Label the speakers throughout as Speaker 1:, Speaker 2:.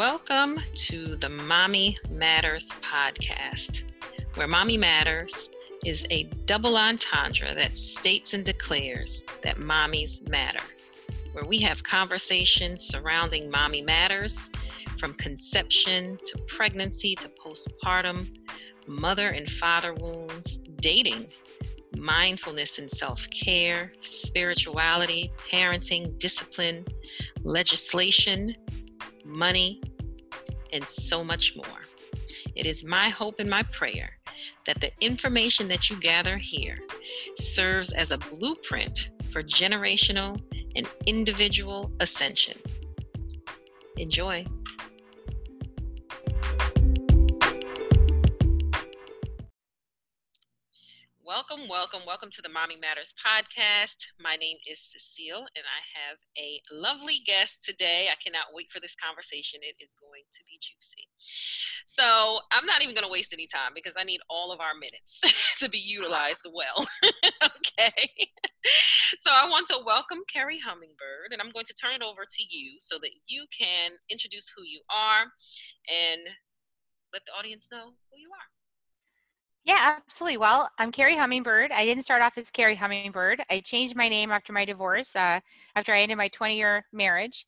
Speaker 1: Welcome to the Mommy Matters podcast, where Mommy Matters is a double entendre that states and declares that mommies matter, where we have conversations surrounding mommy matters from conception to pregnancy to postpartum, mother and father wounds, dating, mindfulness and self care, spirituality, parenting, discipline, legislation, money, and so much more. It is my hope and my prayer that the information that you gather here serves as a blueprint for generational and individual ascension. Enjoy. Welcome, welcome, welcome to the Mommy Matters podcast. My name is Cecile, and I have a lovely guest today. I cannot wait for this conversation. It is going to be juicy. So, I'm not even going to waste any time because I need all of our minutes to be utilized well. okay. So, I want to welcome Kerri Hummingbird, and I'm going to turn it over to you so that you can introduce who you are and let the audience know who you are.
Speaker 2: Yeah, absolutely. Well, I'm Kerri Hummingbird. I didn't start off as Kerri Hummingbird. I changed my name after my divorce, uh, after I ended my 20 year marriage.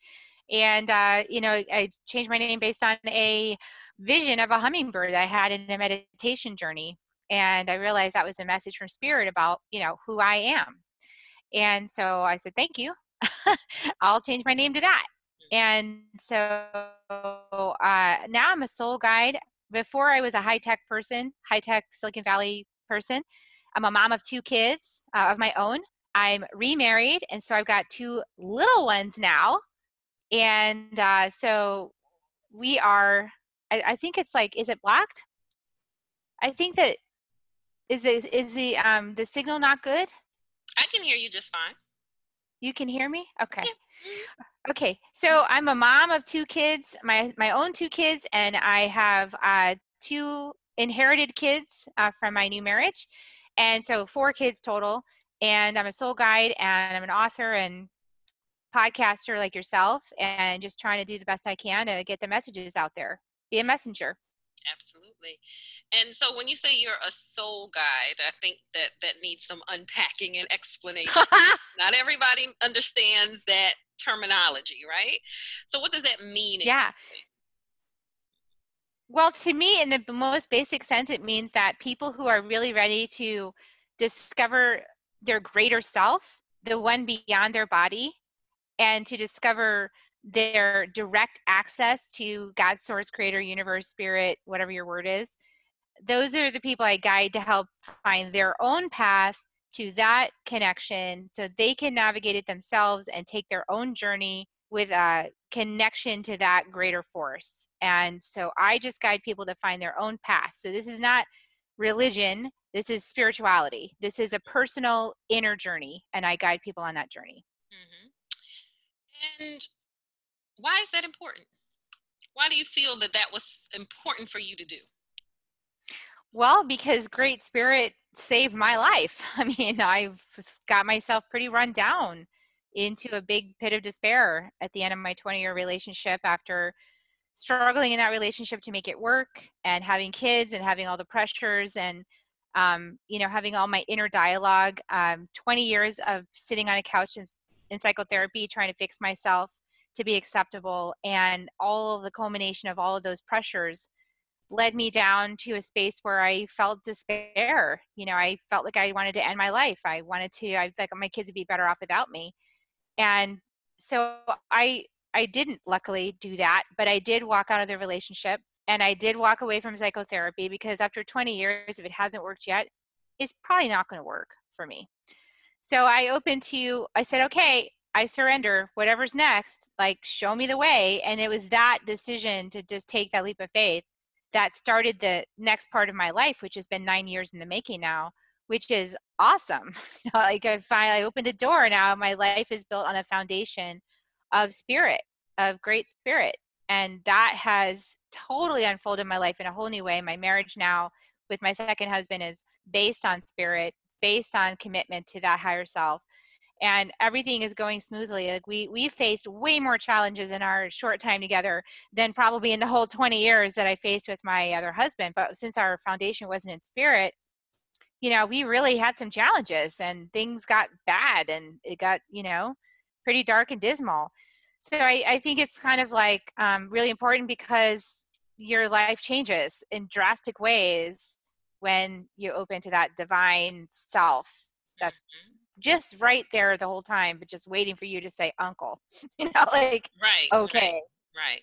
Speaker 2: And, uh, you know, I changed my name based on a vision of a hummingbird I had in a meditation journey. And I realized that was a message from Spirit about, you know, who I am. And so I said, thank you. I'll change my name to that. And so uh, now I'm a soul guide before I was a high tech person, high tech Silicon Valley person. I'm a mom of two kids uh, of my own. I'm remarried, and so I've got two little ones now. And uh, so we are. I, I, think it's like, is it blocked? I think that is the is the um the signal not good?
Speaker 1: I can hear you just fine.
Speaker 2: You can hear me? Okay. Yeah. Okay, so I'm a mom of two kids, my my own two kids, and I have uh, two inherited kids uh, from my new marriage, and so four kids total. And I'm a soul guide, and I'm an author and podcaster like yourself, and just trying to do the best I can to get the messages out there, be a messenger.
Speaker 1: Absolutely. And so when you say you're a soul guide, I think that that needs some unpacking and explanation. Not everybody understands that terminology, right? So what does that mean?
Speaker 2: Yeah. Well, to me, in the most basic sense, it means that people who are really ready to discover their greater self, the one beyond their body, and to discover their direct access to God, source, creator, universe, spirit, whatever your word is, those are the people I guide to help find their own path to that connection so they can navigate it themselves and take their own journey with a connection to that greater force. And so I just guide people to find their own path. So this is not religion, this is spirituality. This is a personal inner journey, and I guide people on that journey.
Speaker 1: Mm-hmm. And why is that important? Why do you feel that that was important for you to do?
Speaker 2: Well, because Great Spirit saved my life. I mean, I've got myself pretty run down into a big pit of despair at the end of my 20 year relationship after struggling in that relationship to make it work and having kids and having all the pressures and um, you know having all my inner dialogue um, 20 years of sitting on a couch in, in psychotherapy trying to fix myself to be acceptable and all of the culmination of all of those pressures led me down to a space where I felt despair. You know, I felt like I wanted to end my life. I wanted to, I thought my kids would be better off without me. And so I, I didn't luckily do that, but I did walk out of the relationship and I did walk away from psychotherapy because after 20 years, if it hasn't worked yet, it's probably not going to work for me. So I opened to, I said, okay, I surrender, whatever's next, like show me the way. And it was that decision to just take that leap of faith that started the next part of my life, which has been nine years in the making now, which is awesome. like I finally opened a door now. My life is built on a foundation of spirit, of great spirit. And that has totally unfolded my life in a whole new way. My marriage now with my second husband is based on spirit, it's based on commitment to that higher self. And everything is going smoothly like we we faced way more challenges in our short time together than probably in the whole 20 years that i faced with my other husband but since our foundation wasn't in spirit you know we really had some challenges and things got bad and it got you know pretty dark and dismal. So i, I think it's kind of like um, really important because your life changes in drastic ways when you open to that divine self that's mm-hmm just right there the whole time, but just waiting for you to say uncle. you know, like
Speaker 1: right.
Speaker 2: Okay.
Speaker 1: Right.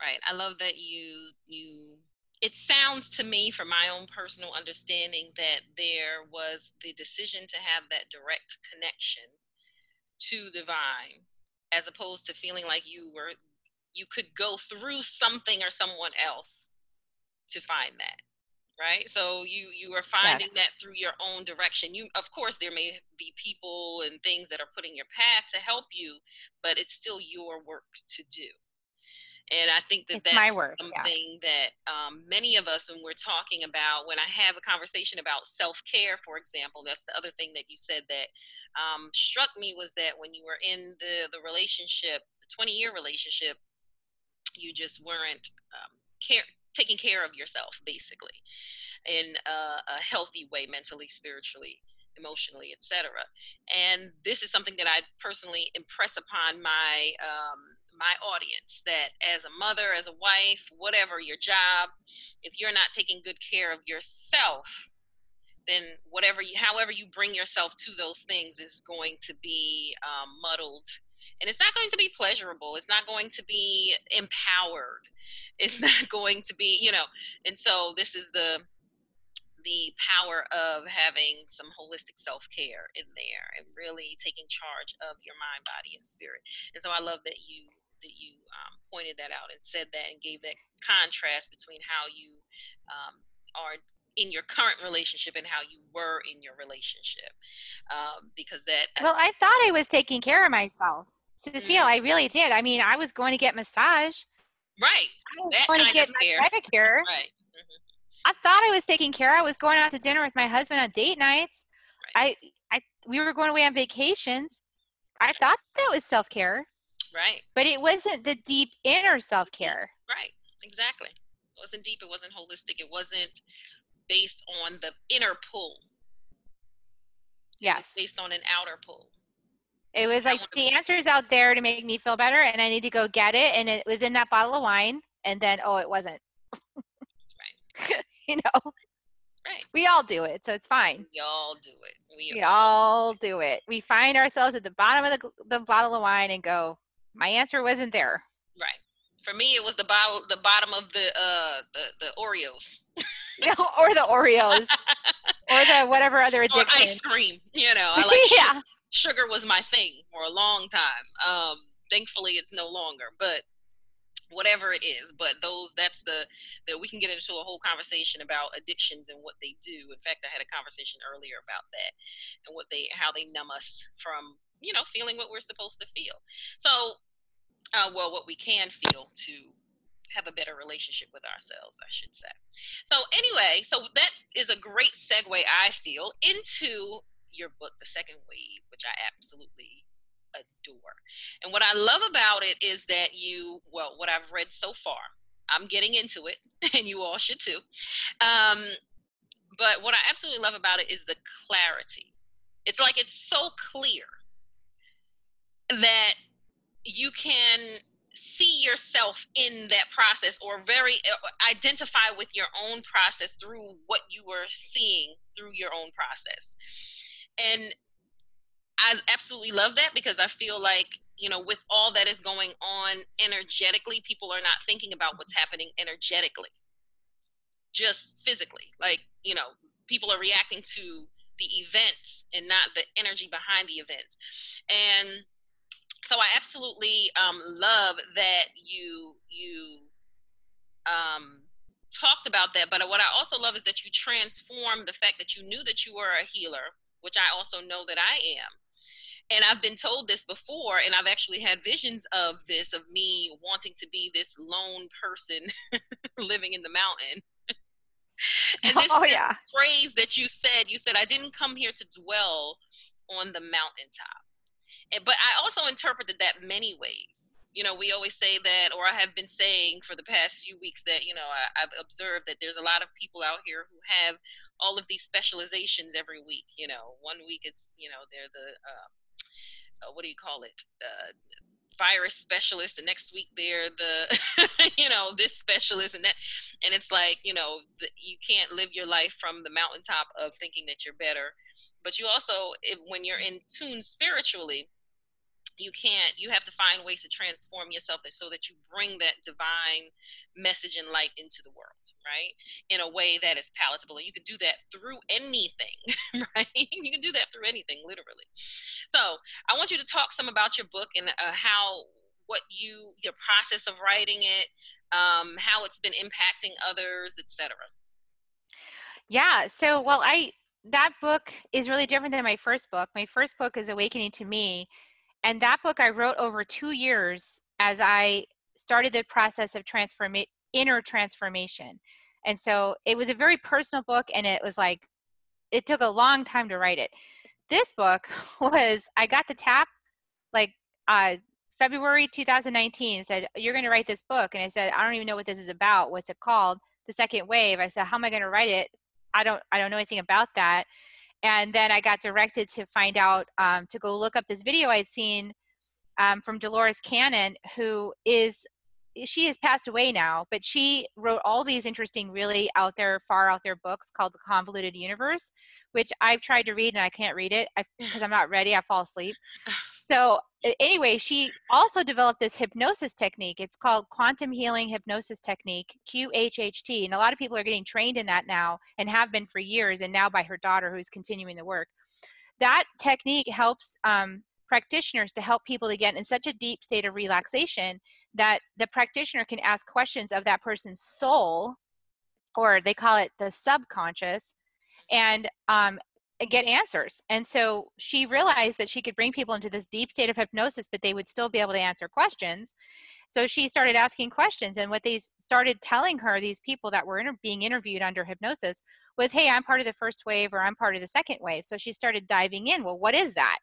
Speaker 1: Right. I love that you you it sounds to me from my own personal understanding that there was the decision to have that direct connection to divine as opposed to feeling like you were you could go through something or someone else to find that right so you you are finding yes. that through your own direction you of course there may be people and things that are putting your path to help you but it's still your work to do and I think that
Speaker 2: it's
Speaker 1: that's
Speaker 2: work,
Speaker 1: something
Speaker 2: yeah.
Speaker 1: that um, many of us, when we're talking about, when I have a conversation about self care, for example, that's the other thing that you said that um, struck me was that when you were in the the relationship, the 20 year relationship, you just weren't um, care taking care of yourself basically in a, a healthy way mentally spiritually emotionally etc and this is something that i personally impress upon my um, my audience that as a mother as a wife whatever your job if you're not taking good care of yourself then whatever you however you bring yourself to those things is going to be um, muddled and it's not going to be pleasurable. It's not going to be empowered. It's not going to be you know and so this is the the power of having some holistic self-care in there and really taking charge of your mind body and spirit. And so i love that you that you um, pointed that out and said that and gave that contrast between how you um, are in your current relationship and how you were in your relationship um, because that
Speaker 2: well i thought i was taking care of myself cecile mm-hmm. i really did i mean i was going to get massage
Speaker 1: Right.
Speaker 2: I was going to get my pedicure.
Speaker 1: Right. Mm-hmm.
Speaker 2: I thought I was taking care. I was going out to dinner with my husband on date nights. Right. I, I, we were going away on vacations. I thought that was self care.
Speaker 1: Right.
Speaker 2: But it wasn't the deep inner self care.
Speaker 1: Right. Exactly. It wasn't deep. It wasn't holistic. It wasn't based on the inner pull.
Speaker 2: Yes.
Speaker 1: based on an outer pull.
Speaker 2: It was like the answer is out there to make me feel better, and I need to go get it. And it was in that bottle of wine, and then oh, it wasn't.
Speaker 1: right.
Speaker 2: you know.
Speaker 1: Right.
Speaker 2: We all do it, so it's fine.
Speaker 1: We all do it.
Speaker 2: We, we all do it. We find ourselves at the bottom of the, the bottle of wine and go, "My answer wasn't there."
Speaker 1: Right. For me, it was the bottle, the bottom of the uh the the Oreos.
Speaker 2: or the Oreos, or the whatever other addiction.
Speaker 1: Or ice cream. You know, I like yeah sugar was my thing for a long time. Um, thankfully, it's no longer, but whatever it is but those that's the that we can get into a whole conversation about addictions and what they do. In fact i had a conversation earlier about that and what they how they numb us from you know feeling what we're supposed to feel. So uh, well what we can feel to have a better relationship with ourselves i should say. So anyway so that is a great segue i feel into your book, The Second Wave, which I absolutely adore. And what I love about it is that you, well, what I've read so far, I'm getting into it, and you all should too. Um, but what I absolutely love about it is the clarity. It's like it's so clear that you can see yourself in that process or very uh, identify with your own process through what you were seeing through your own process and I absolutely love that because I feel like you know with all that is going on energetically, people are not thinking about what's happening energetically, just physically. Like you know, people are reacting to the events and not the energy behind the events, and so I absolutely um, love that you you um, talked about that. But what I also love is that you transform the fact that you knew that you were a healer which I also know that I am. And I've been told this before, and I've actually had visions of this of me wanting to be this lone person living in the mountain. and this,
Speaker 2: oh, yeah.
Speaker 1: phrase that you said, you said, I didn't come here to dwell on the mountaintop. And, but I also interpreted that many ways. You know, we always say that, or I have been saying for the past few weeks that, you know, I, have observed that there's a lot of people out here who have all of these specializations every week. You know, one week it's, you know, they're the, uh, uh, what do you call it? Uh, virus specialist. The next week they're the, you know, this specialist and that. And it's like, you know, the, you can't live your life from the mountaintop of thinking that you're better. But you also, if, when you're in tune spiritually, you can't you have to find ways to transform yourself so that you bring that divine message and light into the world right? In a way that is palatable and you can do that through anything right? You can do that through anything literally. So i want you to talk some about your book and uh, how what you your process of writing it um, how it's been impacting others etc
Speaker 2: yeah so well i that book is really different than my first book. My first book is awakening to me and that book I wrote over two years as I started the process of transformation, inner transformation. And so it was a very personal book, and it was like, it took a long time to write it. This book was, I got the tap like uh, February 2019, said, You're going to write this book. And I said, I don't even know what this is about. What's it called? The second wave. I said, How am I going to write it? I don't, I don't know anything about that and then I got directed to find out um, to go look up this video I'd seen um, from Dolores Cannon, who is she has passed away now, but she wrote all these interesting, really out there, far out there books called The Convoluted Universe, which I've tried to read and I can't read it because I'm not ready. I fall asleep. So anyway, she also developed this hypnosis technique. It's called quantum healing hypnosis technique, QHHT. And a lot of people are getting trained in that now and have been for years, and now by her daughter who's continuing the work. That technique helps um, practitioners to help people to get in such a deep state of relaxation that the practitioner can ask questions of that person's soul, or they call it the subconscious, and um, get answers. And so she realized that she could bring people into this deep state of hypnosis, but they would still be able to answer questions. So she started asking questions. And what they started telling her, these people that were inter- being interviewed under hypnosis, was, Hey, I'm part of the first wave or I'm part of the second wave. So she started diving in. Well, what is that?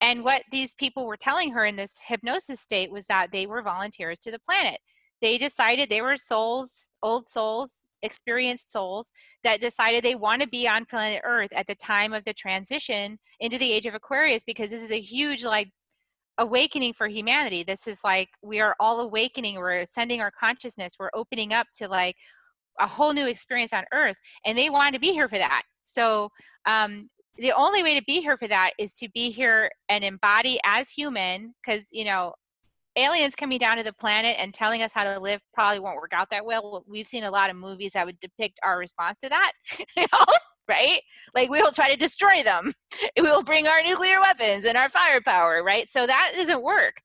Speaker 2: And what these people were telling her in this hypnosis state was that they were volunteers to the planet. They decided they were souls, old souls experienced souls that decided they want to be on planet Earth at the time of the transition into the age of Aquarius because this is a huge like awakening for humanity. This is like we are all awakening, we're ascending our consciousness, we're opening up to like a whole new experience on Earth, and they want to be here for that. So um, the only way to be here for that is to be here and embody as human because you know aliens coming down to the planet and telling us how to live probably won't work out that well. We've seen a lot of movies that would depict our response to that, you know, right? Like we will try to destroy them. We will bring our nuclear weapons and our firepower, right? So that doesn't work.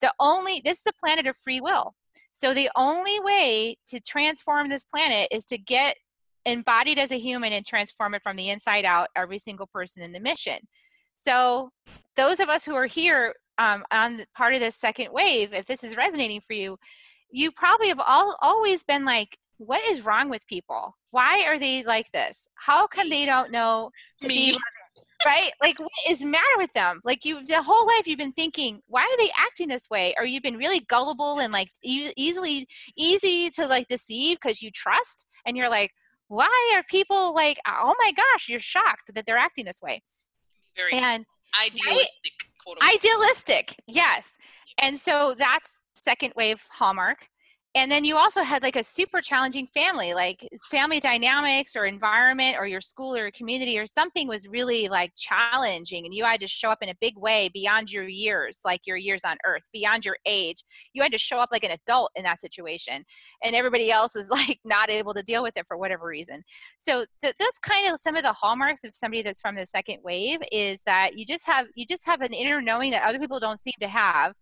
Speaker 2: The only this is a planet of free will. So the only way to transform this planet is to get embodied as a human and transform it from the inside out every single person in the mission. So those of us who are here um, on part of this second wave, if this is resonating for you, you probably have all always been like, what is wrong with people? Why are they like this? How come they don't know to Me. be right? Like, what is matter with them? Like, you the whole life you've been thinking, why are they acting this way? Or you've been really gullible and like e- easily easy to like deceive because you trust, and you're like, why are people like, oh my gosh, you're shocked that they're acting this way?
Speaker 1: Very and idealistic.
Speaker 2: Idealistic, yes. And so that's second wave hallmark and then you also had like a super challenging family like family dynamics or environment or your school or your community or something was really like challenging and you had to show up in a big way beyond your years like your years on earth beyond your age. You had to show up like an adult in that situation and everybody else was like not able to deal with it for whatever reason. So th- that's kind of some of the hallmarks of somebody that's from the second wave is that you just have you just have an inner knowing that other people don't seem to have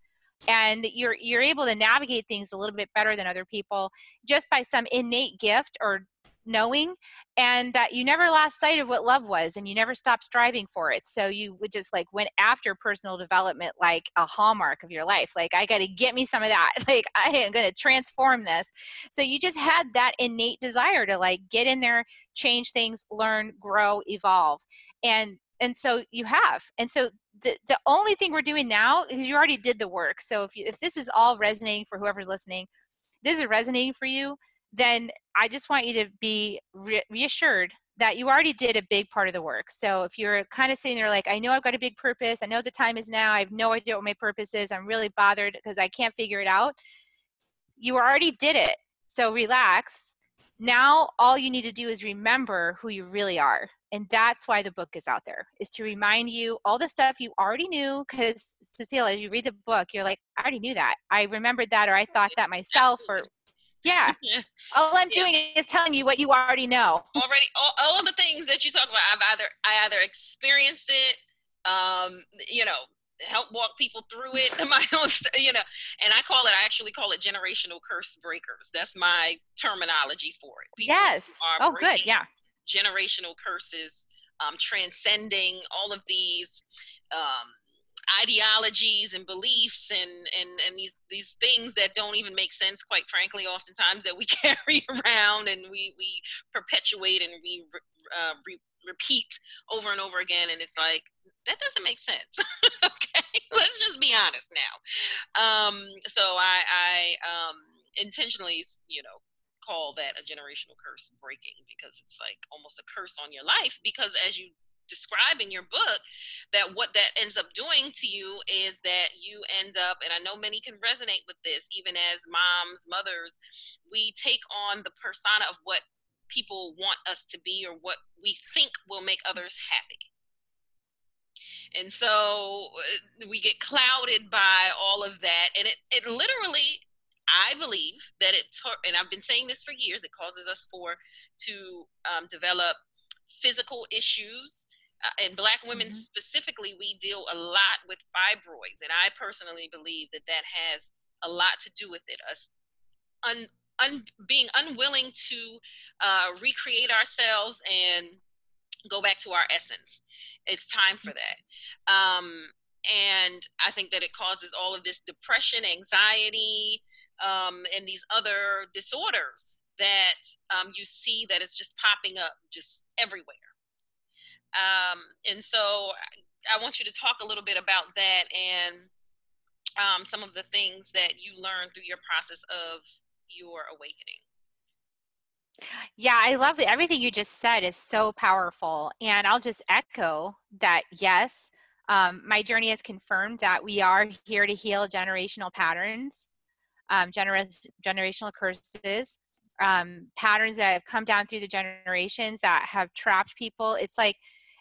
Speaker 2: and you're you're able to navigate things a little bit better than other people just by some innate gift or knowing and that you never lost sight of what love was and you never stopped striving for it. So you would just like went after personal development like a hallmark of your life like i got to get me some of that like i am going to transform this. So you just had that innate desire to like get in there change things learn grow evolve and and so you have. And so the, the only thing we're doing now is you already did the work so if you if this is all resonating for whoever's listening this is resonating for you then i just want you to be re- reassured that you already did a big part of the work. So if you're kind of sitting there like i know i've got a big purpose i know the time is now i have no idea what my purpose is i'm really bothered because i can't figure it out you already did it. So relax. Now all you need to do is remember who you really are and that's why the book is out there is to remind you all the stuff you already knew because cecile as you read the book you're like i already knew that i remembered that or i thought that myself or yeah. yeah. All I'm doing yeah. is telling you what you already know.
Speaker 1: Already, all, all the things that you talk about, I've either I either experienced it, um, you know, help walk people through it my own you know and i call it i actually call it generational curse breakers that's my terminology for it
Speaker 2: people yes oh good yeah
Speaker 1: generational curses um, transcending all of these um, ideologies and beliefs and, and, and these, these things that don't even make sense, quite frankly, oftentimes that we carry around and we, we perpetuate and we uh, re- repeat over and over again. And it's like, that doesn't make sense. okay, let's just be honest now. Um, so I, I um, intentionally, you know, call that a generational curse breaking because it's like almost a curse on your life because as you describe in your book that what that ends up doing to you is that you end up and i know many can resonate with this even as moms mothers we take on the persona of what people want us to be or what we think will make others happy. And so uh, we get clouded by all of that and it, it literally I believe that it, and I've been saying this for years, it causes us for to um, develop physical issues. Uh, and Black women mm-hmm. specifically, we deal a lot with fibroids, and I personally believe that that has a lot to do with it. Us un, un, being unwilling to uh, recreate ourselves and go back to our essence. It's time for that. Um, and I think that it causes all of this depression, anxiety, um, and these other disorders that um, you see that is just popping up just everywhere. Um, and so I want you to talk a little bit about that and um, some of the things that you learned through your process of your awakening.
Speaker 2: Yeah, I love it. Everything you just said is so powerful. And I'll just echo that yes, um, my journey has confirmed that we are here to heal generational patterns um, gener- generational curses, um, patterns that have come down through the generations that have trapped people. It's like,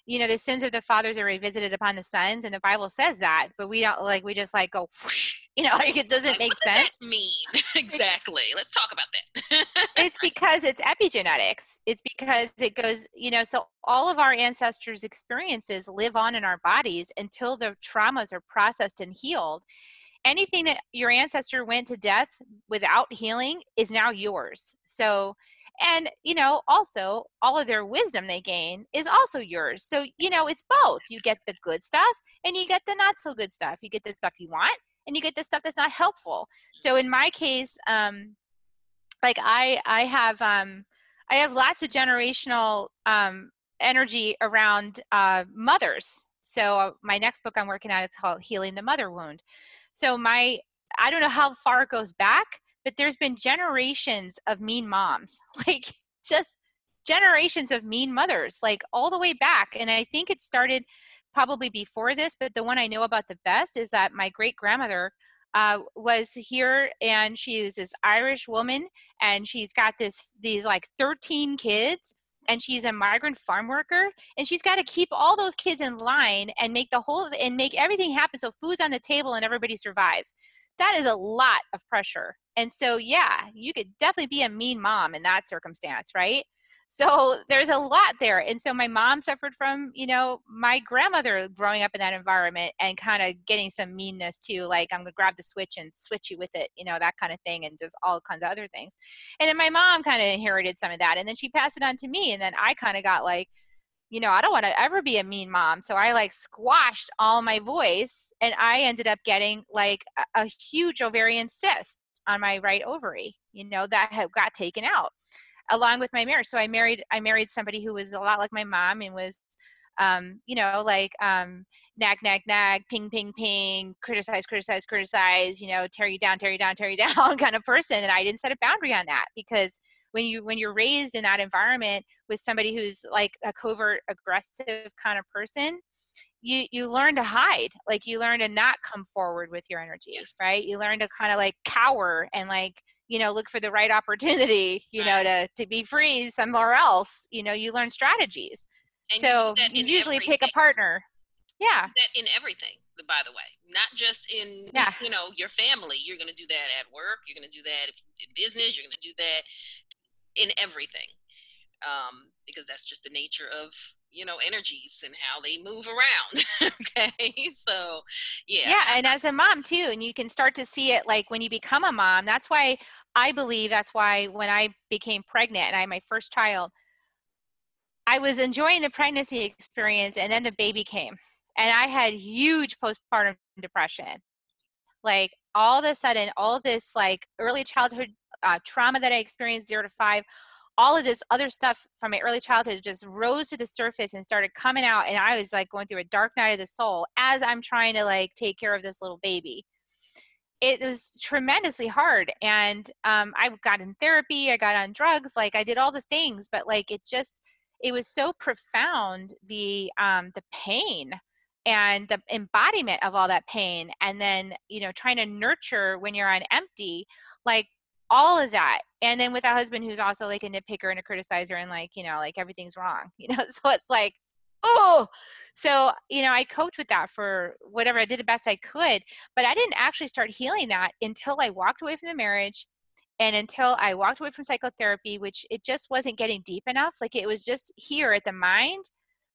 Speaker 2: you know, the sins of the fathers are revisited upon the sons, and the Bible says that, but we don't like we just like go, whoosh, you know, like it doesn't
Speaker 1: like,
Speaker 2: make
Speaker 1: what
Speaker 2: sense.
Speaker 1: Does mean exactly. Let's talk about that.
Speaker 2: it's because it's epigenetics. It's because it goes, you know, so all of our ancestors' experiences live on in our bodies until the traumas are processed and healed anything that your ancestor went to death without healing is now yours. So, and you know, also all of their wisdom they gain is also yours. So, you know, it's both. You get the good stuff and you get the not so good stuff. You get the stuff you want and you get the stuff that's not helpful. So, in my case, um, like I, I have, um, I have lots of generational um, energy around uh, mothers. So, uh, my next book I'm working on is called Healing the Mother Wound. So my I don't know how far it goes back, but there's been generations of mean moms. Like just generations of mean mothers, like all the way back. And I think it started probably before this, but the one I know about the best is that my great grandmother uh, was here and she was this Irish woman and she's got this these like 13 kids and she's a migrant farm worker and she's got to keep all those kids in line and make the whole and make everything happen so food's on the table and everybody survives. That is a lot of pressure. And so yeah you could definitely be a mean mom in that circumstance right so there's a lot there and so my mom suffered from you know my grandmother growing up in that environment and kind of getting some meanness too like i'm gonna grab the switch and switch you with it you know that kind of thing and just all kinds of other things. And then my mom kind of inherited some of that and then she passed it on to me and then i kind of got like you know i don't want to ever be a mean mom so i like squashed all my voice and i ended up getting like a, a huge ovarian cyst on my right ovary you know that had got taken out along with my marriage. So I married I married somebody who was a lot like my mom and was um, you know, like um, nag, nag, nag, ping, ping, ping, criticize, criticize, criticize, you know, tear you down, tear you down, tear you down kind of person. And I didn't set a boundary on that because when you when you're raised in that environment with somebody who's like a covert aggressive kind of person you you learn to hide like you learn to not come forward with your energy yes. right you learn to kind of like cower and like you know look for the right opportunity you right. know to to be free somewhere else you know you learn strategies and so you, you usually everything. pick a partner yeah
Speaker 1: that in everything by the way not just in yeah. you know your family you're going to do that at work you're going to do that in business you're going to do that in everything um, because that's just the nature of you know energies and how they move around okay? So yeah
Speaker 2: yeah and as a mom too and you can start to see it like when you become a mom that's why i believe that's why when i became pregnant and i had my first child i was enjoying the pregnancy experience and then the baby came and i had huge postpartum depression. Like all of a sudden all this like early childhood uh, trauma that i experienced zero to five all of this other stuff from my early childhood just rose to the surface and started coming out and i was like going through a dark night of the soul as i'm trying to like take care of this little baby. It was tremendously hard and um, i got in therapy i got on drugs like i did all the things but like it just it was so profound the um, the pain and the embodiment of all that pain and then you know trying to nurture when you're on empty like all of that and then with a husband who's also like a nitpicker and a criticizer and like you know like everything's wrong you know so it's like oh so you know i coped with that for whatever i did the best i could but i didn't actually start healing that until i walked away from the marriage and until i walked away from psychotherapy which it just wasn't getting deep enough like it was just here at the mind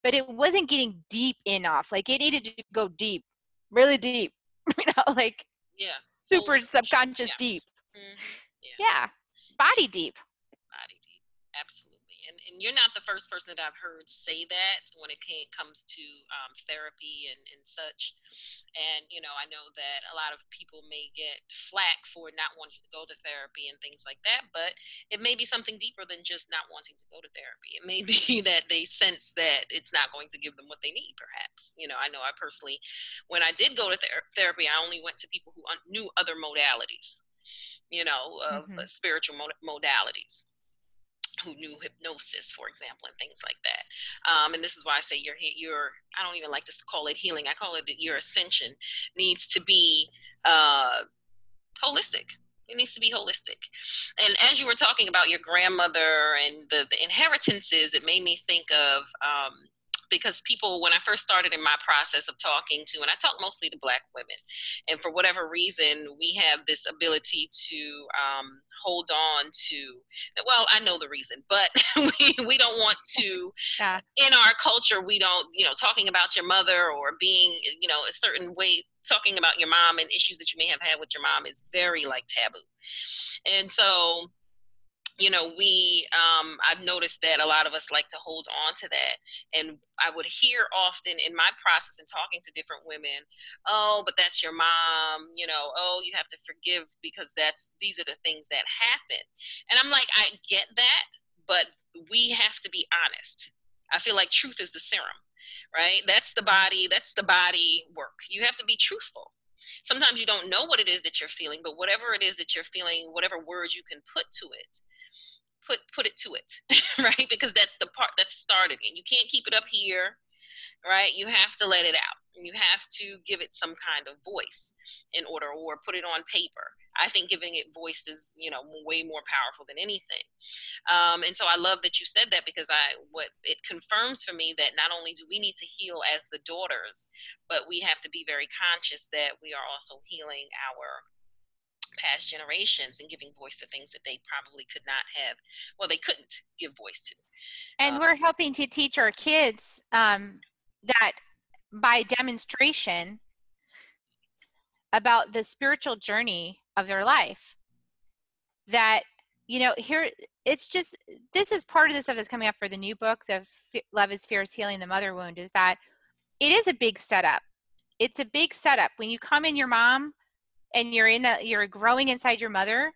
Speaker 2: but it wasn't getting deep enough like it needed to go deep really deep you know like
Speaker 1: yeah
Speaker 2: super subconscious yeah. deep mm-hmm. Yeah. yeah. Body deep.
Speaker 1: Body deep. Absolutely. And, and you're not the first person that I've heard say that when it came, comes to um, therapy and, and such. And, you know, I know that a lot of people may get flack for not wanting to go to therapy and things like that, but it may be something deeper than just not wanting to go to therapy. It may be that they sense that it's not going to give them what they need, perhaps. You know, I know I personally, when I did go to ther- therapy, I only went to people who un- knew other modalities you know, of mm-hmm. spiritual mod- modalities who knew hypnosis, for example, and things like that. Um, and this is why I say your your I don't even like to call it healing. I call it your ascension needs to be uh, holistic. It needs to be holistic. And as you were talking about your grandmother and the, the inheritances, it made me think of um, because people, when I first started in my process of talking to, and I talk mostly to Black women, and for whatever reason, we have this ability to um, hold on to. Well, I know the reason, but we we don't want to. Yeah. In our culture, we don't, you know, talking about your mother or being, you know, a certain way talking about your mom and issues that you may have had with your mom is very like taboo. And so you know, we, um, I've noticed that a lot of us like to hold on to that. And I would hear often in my process and talking to different women, oh, but that's your mom, you know, oh, you have to forgive because that's, these are the things that happen. And I'm like, I get that, but we have to be honest. I feel like truth is the serum, right? That's the body, that's the body work. You have to be truthful sometimes you don't know what it is that you're feeling but whatever it is that you're feeling whatever words you can put to it put put it to it right? Because that's the part that started and you can't keep it up here right? You have to let it out And you have to give it some kind of voice in order or put it on paper. I think giving it voice is you know way more powerful than anything. Um, and so i love that you said that because i what it confirms for me that not only do we need to heal as the daughters but we have to be very conscious that we are also healing our past generations and giving voice to things that they probably could not have well they couldn't give voice to
Speaker 2: and um, we're helping to teach our kids um, that by demonstration about the spiritual journey of their life that you know here it's just this is part of the stuff that's coming up for the new book the F- love is fierce healing the mother wound is that it is a big setup. It's a big setup. When you come in your mom and you're in that you're growing inside your mother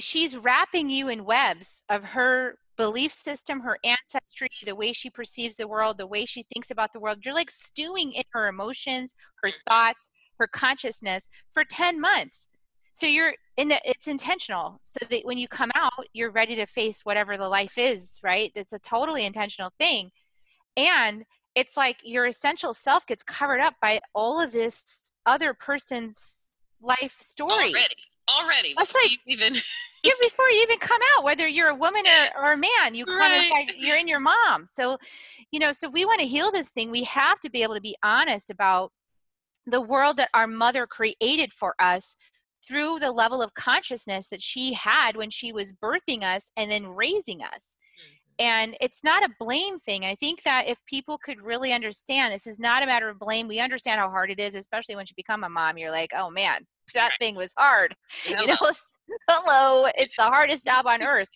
Speaker 2: she's wrapping you in webs of her belief system, her ancestry, the way she perceives the world, the way she thinks about the world. You're like stewing in her emotions, her thoughts, her consciousness for 10 months. So you're in the, it's intentional so that when you come out, you're ready to face whatever the life is, right? It's a totally intentional thing. And it's like your essential self gets covered up by all of this other person's life story.
Speaker 1: Already, already. It's like even
Speaker 2: yeah, before you even come out, whether you're a woman or, or a man, you come right. inside, you're in your mom. So, you know, so if we want to heal this thing, we have to be able to be honest about the world that our mother created for us through the level of consciousness that she had when she was birthing us and then raising us. Mm-hmm. And it's not a blame thing. I think that if people could really understand, this is not a matter of blame. We understand how hard it is, especially once you become a mom. You're like, oh man, that right. thing was hard. Hello. You know, hello, it's the hardest job on earth.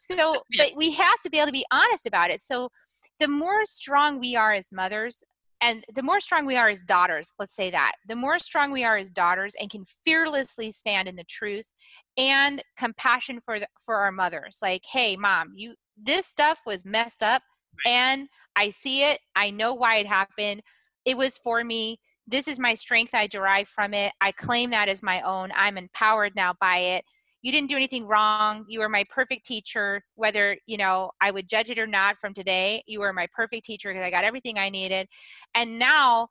Speaker 2: So, but we have to be able to be honest about it. So, the more strong we are as mothers, and the more strong we are as daughters let's say that the more strong we are as daughters and can fearlessly stand in the truth and compassion for the, for our mothers like hey mom you this stuff was messed up and i see it i know why it happened it was for me this is my strength i derive from it. I claim that as my own. I'm empowered now by it. You didn't do anything wrong. You were my perfect teacher whether you know i would judge it or not from today. You were my perfect teacher because i got everything i needed. And now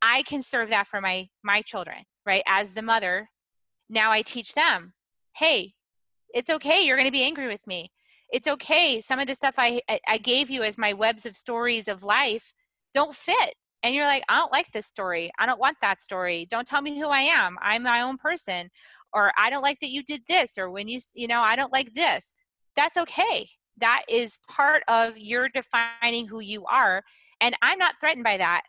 Speaker 2: i can serve that for my my children right as the mother. Now i teach them hey it's okay you're going to be angry with me. It's okay some of the stuff I, I gave you as my webs of stories of life don't fit and you're like i don't like this story. I don't want that story. Don't tell me who i am. I'm my own person or i don't like that you did this or when you you know i don't like this. That's okay. That is part of your defining who you are and i'm not threatened by that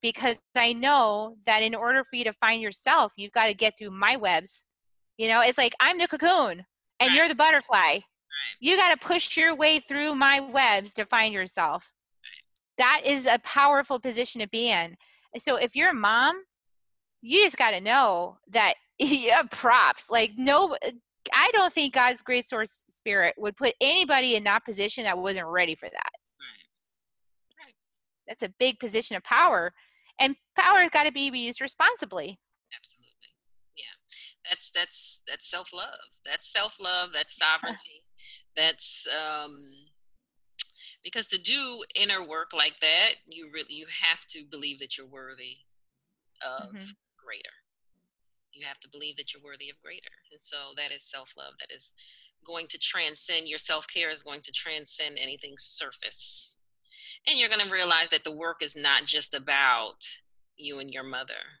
Speaker 2: because i know that in order for you to find yourself you've got to get through my webs. You know it's like i'm the cocoon and right. you're the butterfly. Right. you got to push your way through my webs to find yourself that is a powerful position to be in so if you're a mom you just got to know that yeah, props. Like no I don't think God's great source spirit would put anybody in that position that wasn't ready for that. Right. Right. That's a big position of power. And power has got to be used responsibly.
Speaker 1: Absolutely. Yeah. That's that's that's self-love. That's self-love, that's sovereignty. that's um because to do inner work like that, you really you have to believe that you're worthy of mm-hmm. greater. You have to believe that you're worthy of greater. And so that is self-love. That is going to transcend your self-care is going to transcend anything surface. And you're going to realize that the work is not just about you and your mother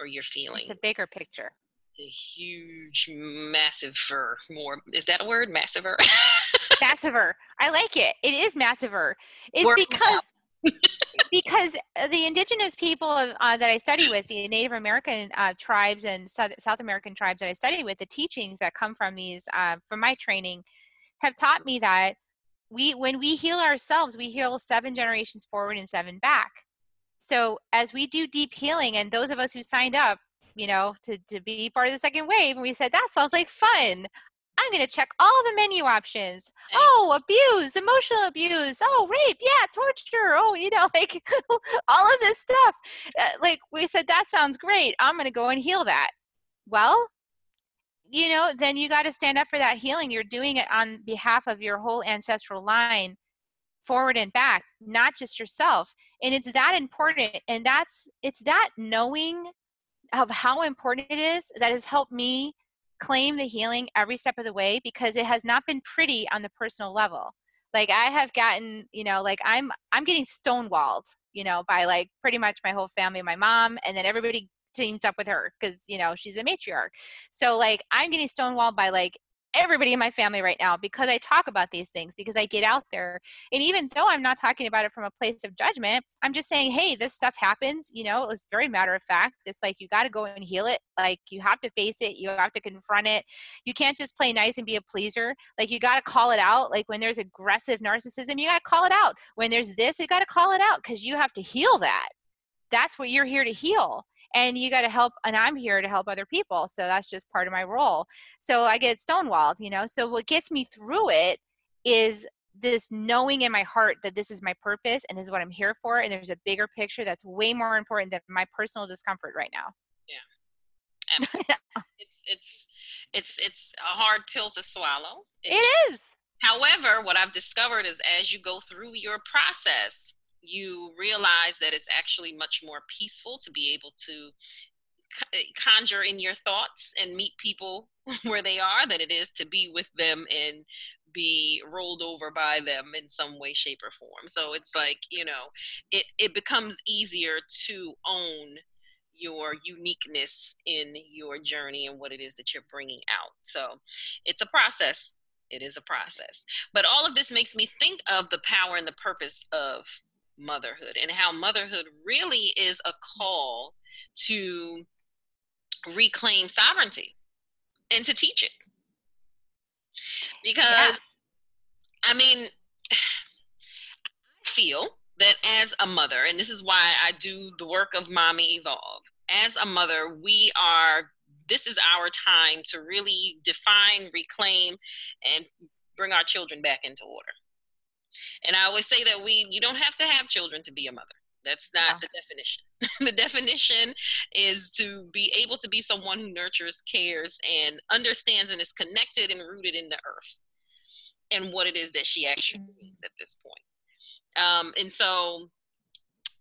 Speaker 1: or your feelings
Speaker 2: it's a bigger picture.
Speaker 1: The huge massive more is that a word? Massiver
Speaker 2: massiver i like it it is massiver it's work because because uh, the indigenous people uh, that I study with, the Native American uh, tribes and South, South, American tribes that I study with, the teachings that come from these, uh, from my training, have taught me that we, when we heal ourselves, we heal seven generations forward and seven back. So as we do deep healing, and those of us who signed up, you know, to, to be part of the second wave, and we said, that sounds like fun. I'm going to check all the menu options. Oh, abuse, emotional abuse. Oh, rape. Yeah, torture. Oh, you know, like all of this stuff. Uh, like we said, that sounds great. I'm going to go and heal that. Well, you know, then you got to stand up for that healing. You're doing it on behalf of your whole ancestral line forward and back, not just yourself. And it's that important. And that's, it's that knowing of how important it is that has helped me claim the healing every step of the way because it has not been pretty on the personal level. Like i have gotten you know like i'm i'm getting stonewalled you know by like pretty much my whole family my mom and then everybody teams up with her because you know she's a matriarch. So like i'm getting stonewalled by like everybody in my family right now because I talk about these things, because I get out there. And even though I'm not talking about it from a place of judgment, I'm just saying, hey, this stuff happens. You know, it's very matter of fact. It's like you got to go and heal it. Like you have to face it, you have to confront it. You can't just play nice and be a pleaser. Like you got to call it out. Like when there's aggressive narcissism, you got to call it out. When there's this, you got to call it out because you have to heal that. That's what you're here to heal and you got to help and i'm here to help other people so that's just part of my role so i get stonewalled you know so what gets me through it is this knowing in my heart that this is my purpose and this is what I'm here for, and there's a bigger picture that's way more important than my personal discomfort right now.
Speaker 1: Yeah, it's it's it's it's a hard pill to swallow.
Speaker 2: It, it is.
Speaker 1: However, what I've discovered is as you go through your process, you realize that it's actually much more peaceful to be able to eh, conjure in your thoughts and meet people where they are than it is to be with them and be rolled over by them in some way shape or form. So it's like you know it it becomes easier to own your uniqueness in your journey and what it is that you're bringing out. So it's a process. It is a process. But all of this makes me think of the power and the purpose of motherhood and how motherhood really is a mm-hmm. call to reclaim sovereignty and to teach it. Because, yeah. I mean, I feel that as a mother, and this is why I do the work of Mommy Evolve, as a mother, we are, this is our time to really define, reclaim, and bring our children back into order. And I always say that we, you don't have to have children to be a mother. That's not the definition. the definition is to be able to be someone who nurtures, cares, and understands and is connected and rooted in the earth and what it is that she actually mm. needs at this point. Um, and so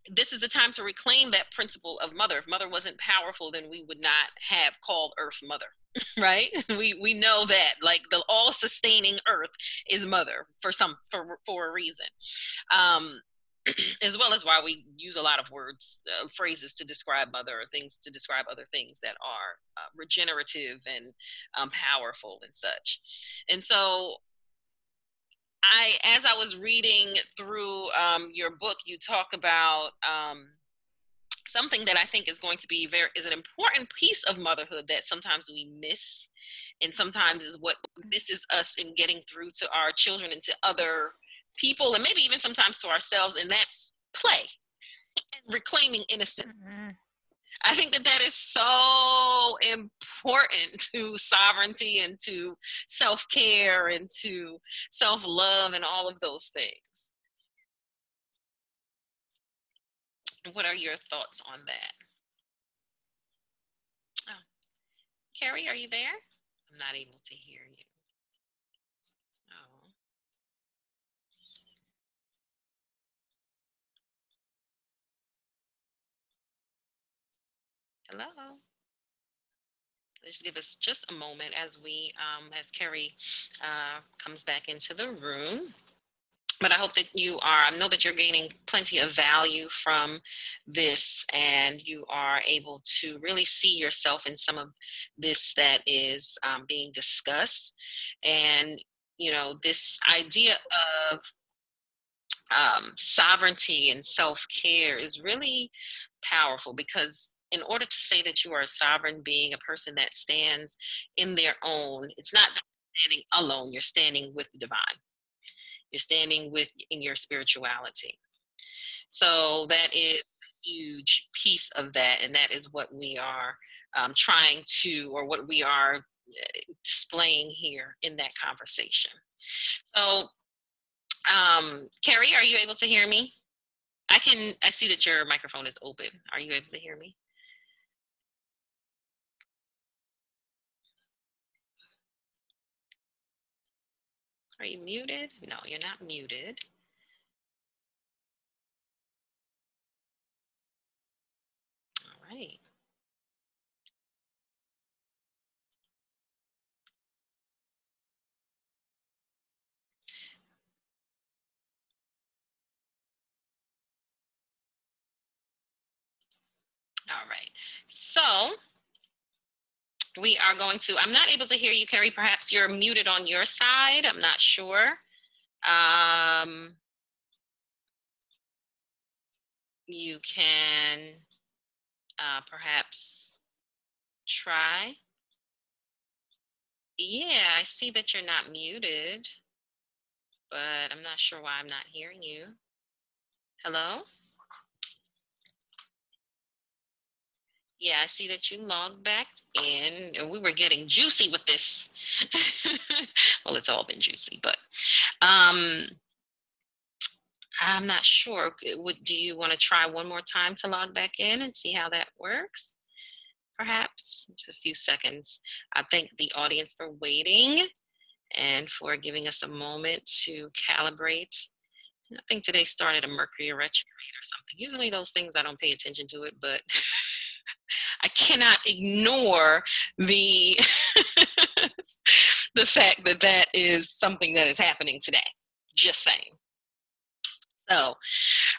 Speaker 1: this is the time to reclaim that principle of mother. If mother wasn't powerful, then we would not have called earth mother. right we we know that like the all sustaining earth is mother for some for for a reason um as well as why we use a lot of words, uh, phrases to describe mother or things to describe other things that are uh, regenerative and um, powerful and such. And so, I, as I was reading through um, your book, you talk about um, something that I think is going to be very is an important piece of motherhood that sometimes we miss, and sometimes is what misses us in getting through to our children and to other people and maybe even sometimes to ourselves and that's play and reclaiming innocence mm-hmm. I think that that is so important to sovereignty and to self-care and to self-love and all of those things what are your thoughts on that oh. Kerri are you there i'm not able to hear you Hello. Just give us just a moment as we, um, as Kerri uh, comes back into the room. But I hope that you are, I know that you're gaining plenty of value from this and you are able to really see yourself in some of this that is um, being discussed. And, you know, this idea of um, sovereignty and self care is really powerful because in order to say that you are a sovereign being, a person that stands in their own, it's not standing alone, you're standing with the divine. You're standing with in your spirituality. So that is a huge piece of that, and that is what we are um, trying to, or what we are uh, displaying here in that conversation. So, um, Kerri, are you able to hear me? I can. I see that your microphone is open. Are you able to hear me? Are you muted? No, you're not muted. All right. All right. So we are going to, I'm not able to hear you, Kerri. Perhaps you're muted on your side. I'm not sure. Um, you can uh, perhaps try. Yeah, I see that you're not muted, but I'm not sure why I'm not hearing you. Hello? Yeah, I see that you logged back in, and we were getting juicy with this. well, it's all been juicy, but um, I'm not sure. Would, do you want to try one more time to log back in and see how that works? Perhaps just a few seconds. I thank the audience for waiting and for giving us a moment to calibrate. I think today started a Mercury retrograde or something. Usually those things I don't pay attention to it, but I cannot ignore the the fact that that is something that is happening today. Just saying. So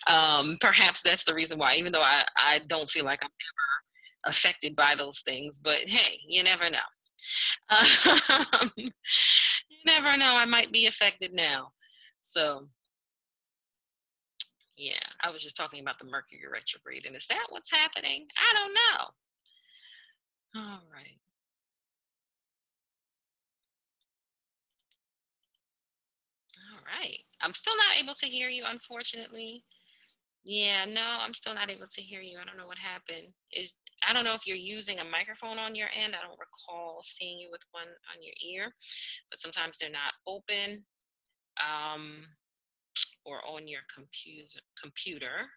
Speaker 1: um, perhaps that's the reason why, even though I, I don't feel like I'm ever affected by those things, but hey, you never know. Um, you never know. I might be affected now. So yeah, I was just talking about the Mercury retrograde. And is that what's happening? I don't know. All right. All right. I'm still not able to hear you, unfortunately. Yeah, no, I'm still not able to hear you. I don't know what happened. Is I don't know if you're using a microphone on your end. I don't recall seeing you with one on your ear, but sometimes they're not open. Um, or on your computer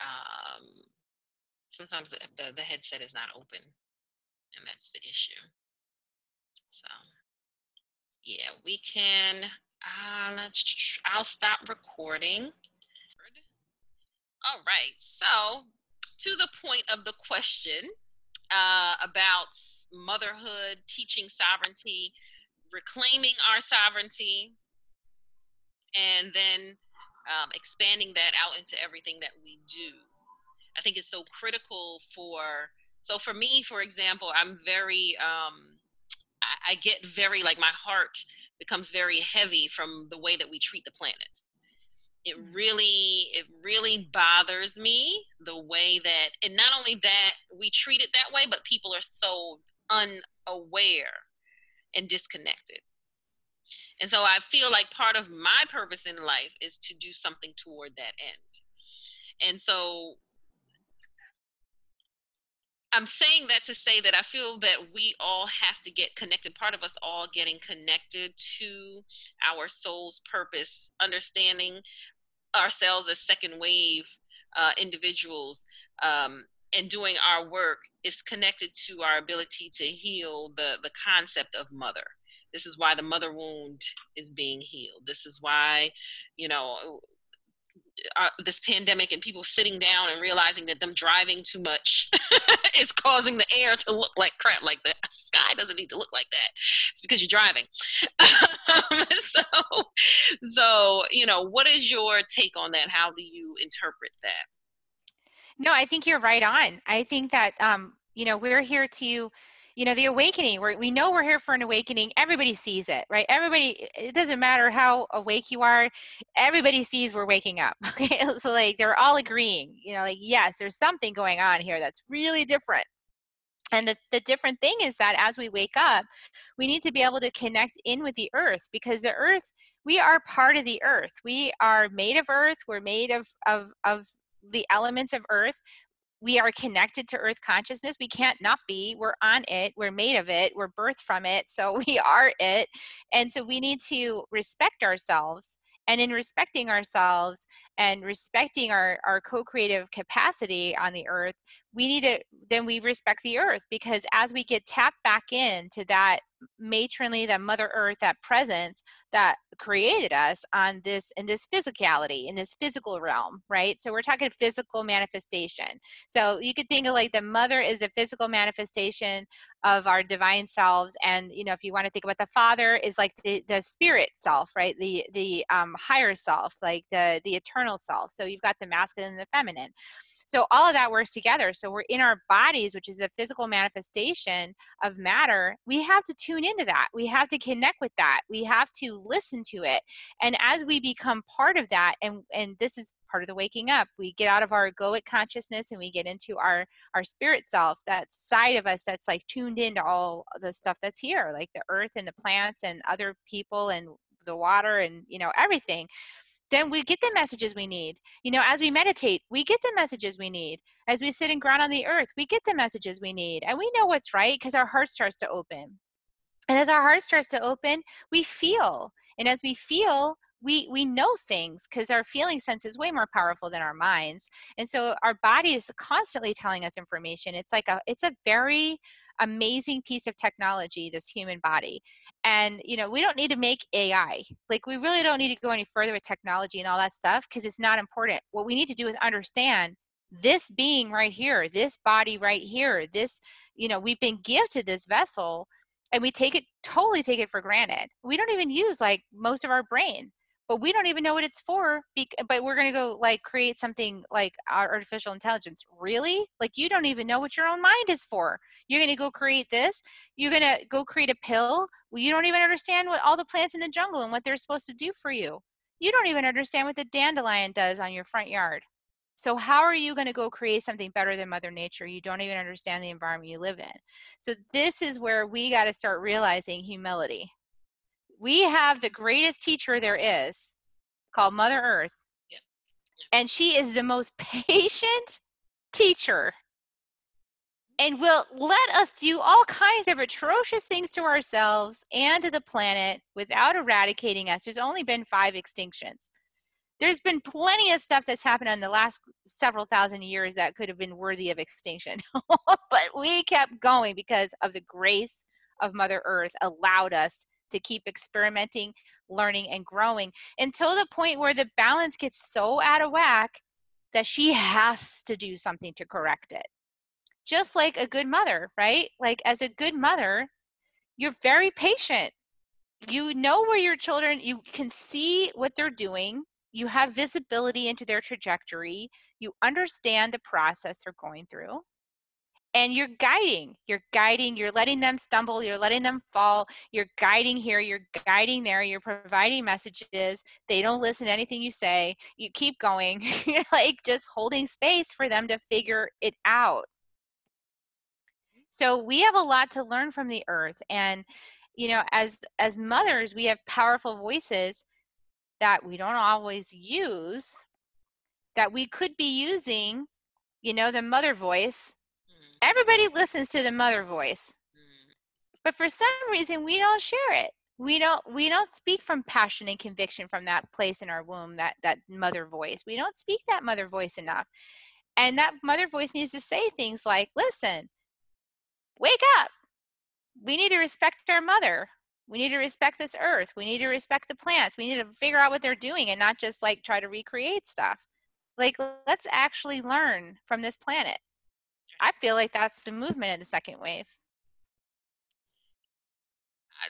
Speaker 1: um, sometimes the, the, the headset is not open and that's the issue. So yeah we can uh, let's I'll stop recording. All right so to the point of the question uh, about motherhood teaching sovereignty reclaiming our sovereignty and then um, expanding that out into everything that we do. I think it's so critical for. So for me, for example, I'm very. Um, I, I get very like my heart becomes very heavy from the way that we treat the planet. It mm. really, it really bothers me the way that, and not only that we treat it that way, but people are so unaware and disconnected. And so I feel like part of my purpose in life is to do something toward that end. And so I'm saying that to say that I feel that we all have to get connected, part of us all getting connected to our soul's purpose, understanding ourselves as second wave uh, individuals um, and doing our work is connected to our ability to heal the, the concept of mother this is why the mother wound is being healed. This is why, you know, uh, this pandemic and people sitting down and realizing that them driving too much is causing the air to look like crap. Like the sky doesn't need to look like that. It's because you're driving. um, so, so you know, what is your take on that? How do you interpret that?
Speaker 2: No, I think you're right on. I think that um, you know we're here to you know the awakening we we know we're here for an awakening everybody sees it right? Everybody it doesn't matter how awake you are everybody sees we're waking up okay? So like they're all agreeing you know like yes there's something going on here that's really different. And the, the different thing is that as we wake up we need to be able to connect in with the earth because the earth we are part of the earth. We are made of earth we're made of of of the elements of earth we are connected to earth consciousness we can't not be we're on it we're made of it we're birthed from it so we are it and so we need to respect ourselves and in respecting ourselves and respecting our, our co-creative capacity on the earth we need to then we respect the earth because as we get tapped back into that matronly that mother earth that presence that created us on this in this physicality in this physical realm right? So we're talking physical manifestation. So you could think of like the mother is the physical manifestation of our divine selves and you know if you want to think about the father is like the, the spirit self right? The the um, higher self like the the eternal self. So you've got the masculine and the feminine so all of that works together. So we're in our bodies, which is the physical manifestation of matter. We have to tune into that. We have to connect with that. We have to listen to it. And as we become part of that, and and this is part of the waking up we get out of our egoic consciousness and we get into our our spirit self that side of us that's like tuned into all the stuff that's here like the earth and the plants and other people and the water and you know everything then we get the messages we need. You know, as we meditate, we get the messages we need. As we sit and ground on the earth, we get the messages we need. And we know what's right because our heart starts to open. And as our heart starts to open, we feel. And as we feel, we we know things because our feeling sense is way more powerful than our minds and so our body is constantly telling us information it's like a it's a very amazing piece of technology this human body and you know we don't need to make ai like we really don't need to go any further with technology and all that stuff because it's not important. What we need to do is understand this being right here this body right here this you know we've been gifted this vessel and we take it totally take it for granted. We don't even use like most of our brain but we don't even know what it's for but we're going to go like create something like artificial intelligence. Really? Like you don't even know what your own mind is for. You're going to go create this. You're going to go create a pill. Well, you don't even understand what all the plants in the jungle and what they're supposed to do for you. You don't even understand what the dandelion does on your front yard. So how are you going to go create something better than mother nature? You don't even understand the environment you live in. So this is where we got to start realizing humility we have the greatest teacher there is called Mother Earth. Yep. And she is the most patient teacher and will let us do all kinds of atrocious things to ourselves and to the planet without eradicating us. There's only been five extinctions. There's been plenty of stuff that's happened in the last several thousand years that could have been worthy of extinction. but we kept going because of the grace of Mother Earth allowed us to keep experimenting, learning, and growing until the point where the balance gets so out of whack that she has to do something to correct it. Just like a good mother, right? Like, as a good mother, you're very patient. You know where your children, you can see what they're doing, you have visibility into their trajectory, you understand the process they're going through and you're guiding you're guiding you're letting them stumble you're letting them fall you're guiding here you're guiding there you're providing messages they don't listen to anything you say you keep going like just holding space for them to figure it out. So we have a lot to learn from the earth and you know as as mothers we have powerful voices that we don't always use that we could be using you know the mother voice everybody listens to the mother voice. Mm. but for some reason we don't share it. We don't we don't speak from passion and conviction from that place in our womb that that mother voice. We don't speak that mother voice enough. And that mother voice needs to say things like listen wake up. We need to respect our mother. We need to respect this earth. We need to respect the plants. We need to figure out what they're doing and not just like try to recreate stuff. Like let's actually learn from this planet I feel like that's the movement in the second wave.
Speaker 1: I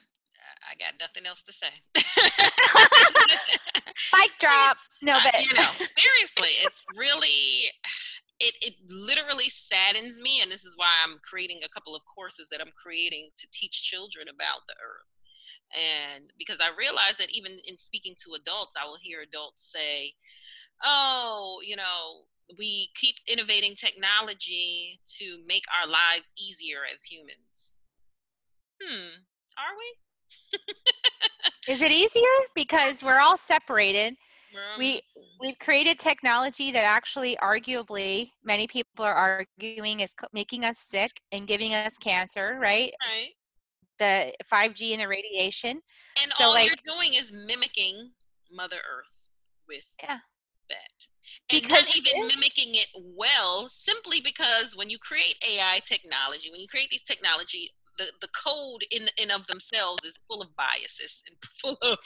Speaker 1: I got nothing else to say.
Speaker 2: Mic drop. No, uh, but
Speaker 1: you know, seriously, it's really it it literally saddens me, and this is why I'm creating a couple of courses that I'm creating to teach children about the earth. And because I realize that even in speaking to adults, I will hear adults say, "Oh, you know, we keep innovating technology to make our lives easier as humans. Hmm, are
Speaker 2: we? Is it easier? Because we're all separated. we we've created technology that actually arguably many people are arguing is making us sick and giving us cancer, right?
Speaker 1: Right.
Speaker 2: The 5G and the radiation.
Speaker 1: And so all like, you're doing is mimicking Mother Earth with yeah. that because not even mimicking it well simply because when you create ai technology when you create these technology the, the code in in of themselves is full of biases and full of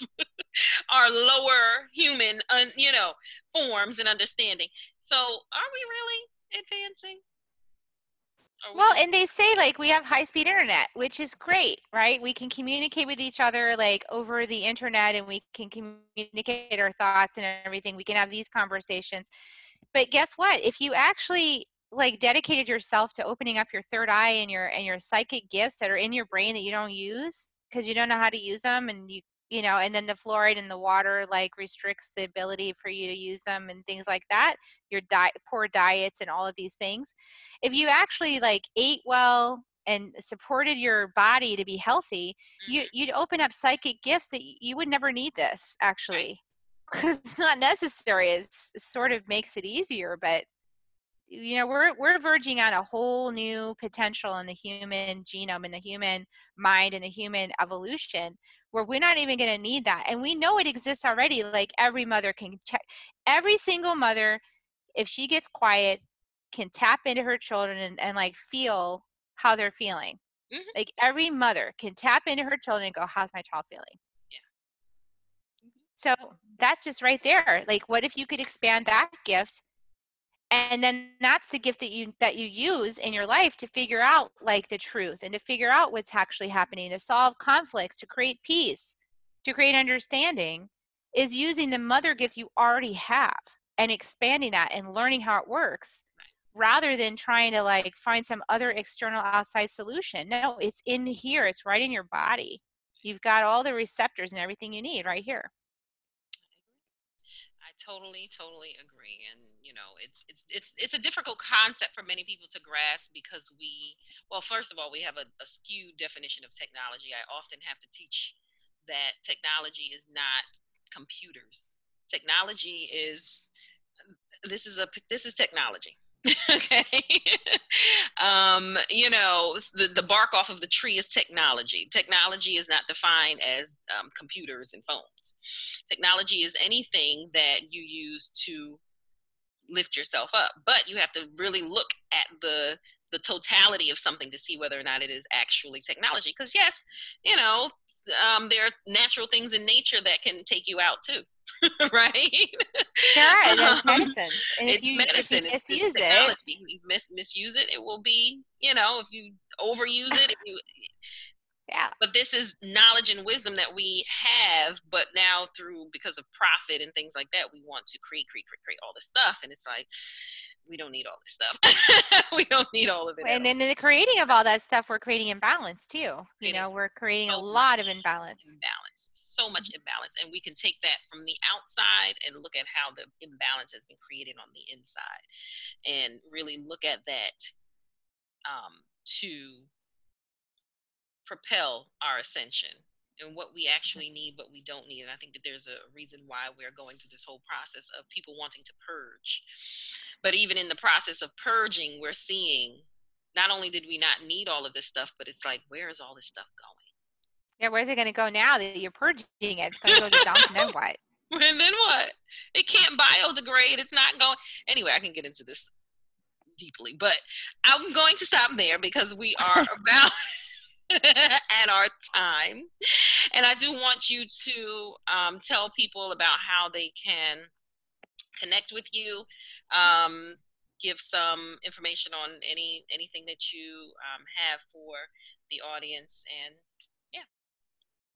Speaker 1: our lower human un, you know forms and understanding. So are we really advancing Oh,
Speaker 2: well and they say like we have high speed internet which is great right? We can communicate with each other like over the internet and we can communicate our thoughts and everything. We can have these conversations. But guess what? If you actually like dedicated yourself to opening up your third eye and your and your psychic gifts that are in your brain that you don't use because you don't know how to use them and you you know and then the fluoride in the water like restricts the ability for you to use them and things like that your diet poor diets and all of these things if you actually like ate well and supported your body to be healthy you mm-hmm. you'd open up psychic gifts that you would never need this actually because it's not necessary it's, it sort of makes it easier but you know we're we're verging on a whole new potential in the human genome in the human mind and the human evolution where we're not even going to need that and we know it exists already like every mother can check every single mother if she gets quiet can tap into her children and, and like feel how they're feeling mm-hmm. like every mother can tap into her children and go how's my child feeling yeah. Mm-hmm. so that's just right there like what if you could expand that gift and then that's the gift that you that you use in your life to figure out like the truth and to figure out what's actually happening to solve conflicts to create peace to create understanding is using the mother gift you already have and expanding that and learning how it works rather than trying to like find some other external outside solution. No it's in here. It's right in your body. You've got all the receptors and everything you need right here
Speaker 1: totally, totally agree. And you know, it's it's it's it's a difficult concept for many people to grasp because we, well, first of all, we have a, a skewed definition of technology. I often have to teach that technology is not computers. Technology is this is a this is technology okay. Um, you know the, the bark off of the tree is technology. Technology is not defined as um, computers and phones. Technology is anything that you use to lift yourself up but you have to really look at the the totality of something to see whether or not it is actually technology because yes you know um, there are natural things in nature that can take you out too right?
Speaker 2: Sure, there's um, medicines, and if you,
Speaker 1: medicine.
Speaker 2: if you misuse it's, it's it,
Speaker 1: you mis- misuse it, it will be, you know, if you overuse it, if you,
Speaker 2: yeah.
Speaker 1: But this is knowledge and wisdom that we have, but now through because of profit and things like that, we want to create, create, create, create all this stuff, and it's like we don't need all this stuff. we don't need all of it.
Speaker 2: And in the creating of all that stuff, we're creating imbalance too. Creating you know, we're creating so a lot of imbalance.
Speaker 1: Imbalance, so much mm-hmm. imbalance, and we can take that from the outside and look at how the imbalance has been created on the inside, and really look at that um, to propel our ascension and what we actually need, what we don't need. And I think that there's a reason why we're going through this whole process of people wanting to purge. But even in the process of purging, we're seeing not only did we not need all of this stuff, but it's like, where is all this stuff going?
Speaker 2: Yeah, where's it going to go now that you're purging it? It's going to go to the dump, and then what?
Speaker 1: And then what? It can't biodegrade. It's not going. Anyway, I can get into this deeply, but I'm going to stop there because we are about at our time. And I do want you to um, tell people about how they can connect with you, um, give some information on any anything that you um, have for the audience, and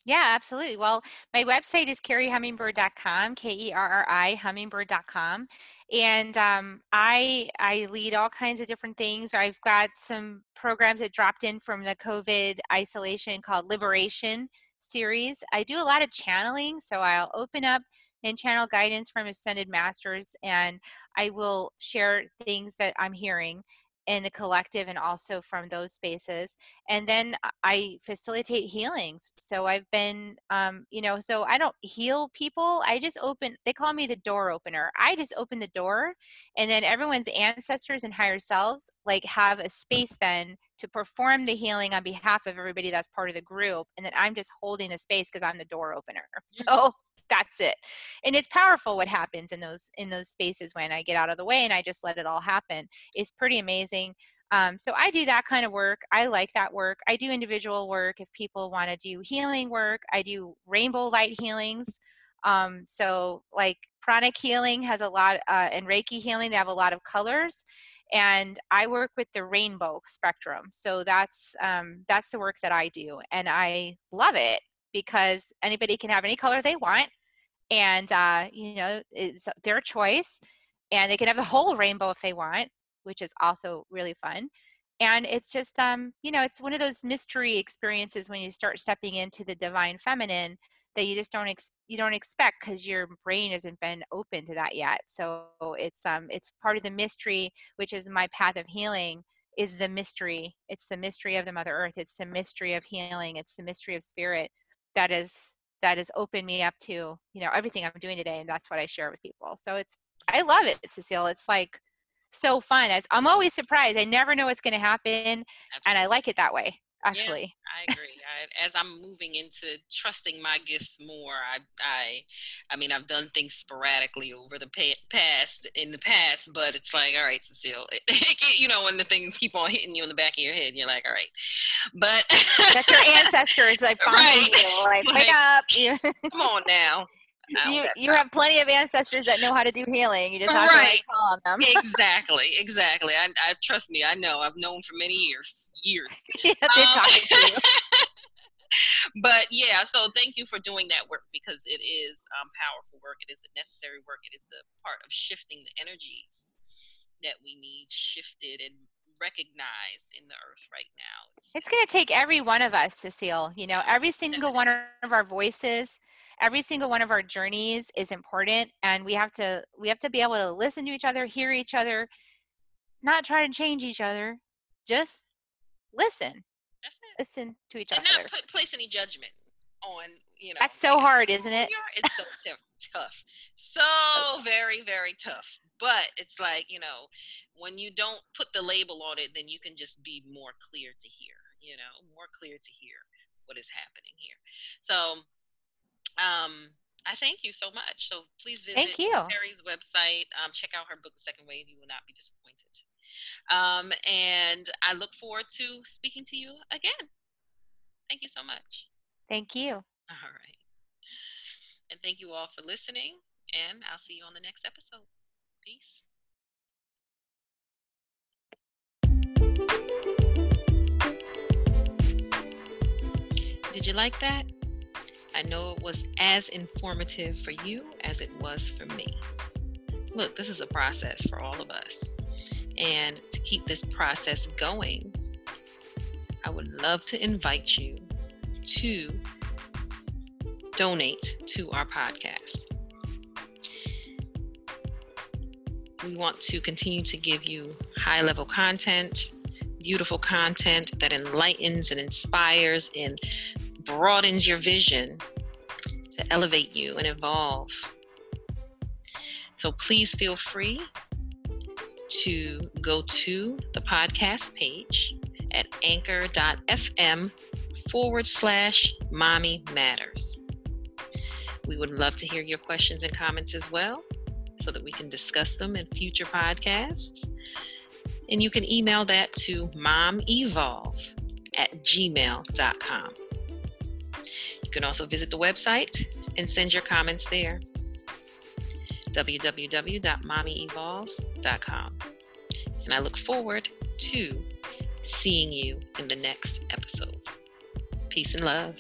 Speaker 2: yeah, absolutely. Well, my website is kerrihummingbird.com, K-E-R-R-I, hummingbird.com. And um, I, I lead all kinds of different things. I've got some programs that dropped in from the COVID isolation called Liberation series. I do a lot of channeling, so I'll open up and channel guidance from ascended masters and I will share things that I'm hearing in the collective and also from those spaces and then i facilitate healings. So i've been um, you know so i don't heal people i just open they call me the door opener. I just open the door and then everyone's ancestors and higher selves like have a space then to perform the healing on behalf of everybody that's part of the group and then i'm just holding the space because i'm the door opener. So that's it. And it's powerful what happens in those in those spaces when i get out of the way and i just let it all happen. It's pretty amazing. Um, so i do that kind of work. I like that work. I do individual work if people want to do healing work. I do rainbow light healings. Um, so like pranic healing has a lot uh, and reiki healing they have a lot of colors. And i work with the rainbow spectrum. So that's um, that's the work that i do. And i love it because anybody can have any color they want and uh, you know it's their choice and they can have the whole rainbow if they want which is also really fun and it's just um you know it's one of those mystery experiences when you start stepping into the divine feminine that you just don't ex- you don't expect because your brain hasn't been open to that yet so it's um it's part of the mystery which is my path of healing is the mystery it's the mystery of the mother earth it's the mystery of healing it's the mystery of spirit that is that has opened me up to you know everything i'm doing today and that's what i share with people. So it's i love it cecile. It's like so fun. It's, i'm always surprised. I never know what's going to happen Absolutely. and i like it that way actually
Speaker 1: yeah, i agree i as I'm moving into trusting my gifts more, I, I, I mean, I've done things sporadically over the past, in the past, but it's like, all right, Cecile, you know, when the things keep on hitting you in the back of your head, you're like, all right, but
Speaker 2: that's your ancestors like, right. you, like, like wake up,
Speaker 1: come on now
Speaker 2: you you have plenty of ancestors that know how to do healing. You just have right. to call them.
Speaker 1: exactly, exactly. I, I trust me. I know. I've known for many years. Years.
Speaker 2: yeah, they're um, talking to you.
Speaker 1: but yeah, so thank you for doing that work because it is um, powerful work. It is a necessary work. It is the part of shifting the energies that we need shifted and recognized in the earth right now.
Speaker 2: It's, it's going to take every one of us, to Cecile. You know, every single one of our voices every single one of our journeys is important and we have to we have to be able to listen to each other hear each other not try to change each other just listen. Listen to each
Speaker 1: and
Speaker 2: other.
Speaker 1: and not put place any judgment on you know
Speaker 2: that's so hard isn't it?
Speaker 1: It's so tough. So very very tough but it's like you know when you don't put the label on it then you can just be more clear to hear you know more clear to hear what is happening here so um, I thank you so much. So please visit
Speaker 2: thank you.
Speaker 1: Kerri's website. Um, check out her book, The Second Wave. You will not be disappointed. Um, and I look forward to speaking to you again. Thank you so much.
Speaker 2: Thank you.
Speaker 1: All right. And thank you all for listening. And I'll see you on the next episode. Peace. Did you like that? I know it was as informative for you as it was for me. Look, this is a process for all of us. And to keep this process going, I would love to invite you to donate to our podcast. We want to continue to give you high level content, beautiful content that enlightens and inspires and broadens your vision to elevate you and evolve. So please feel free to go to the podcast page at anchor.fm forward slash mommy matters. We would love to hear your questions and comments as well so that we can discuss them in future podcasts. And you can email that to momevolve at gmail.com. You can also visit the website and send your comments there. www.mommyevolve.com. And I look forward to seeing you in the next episode. Peace and love.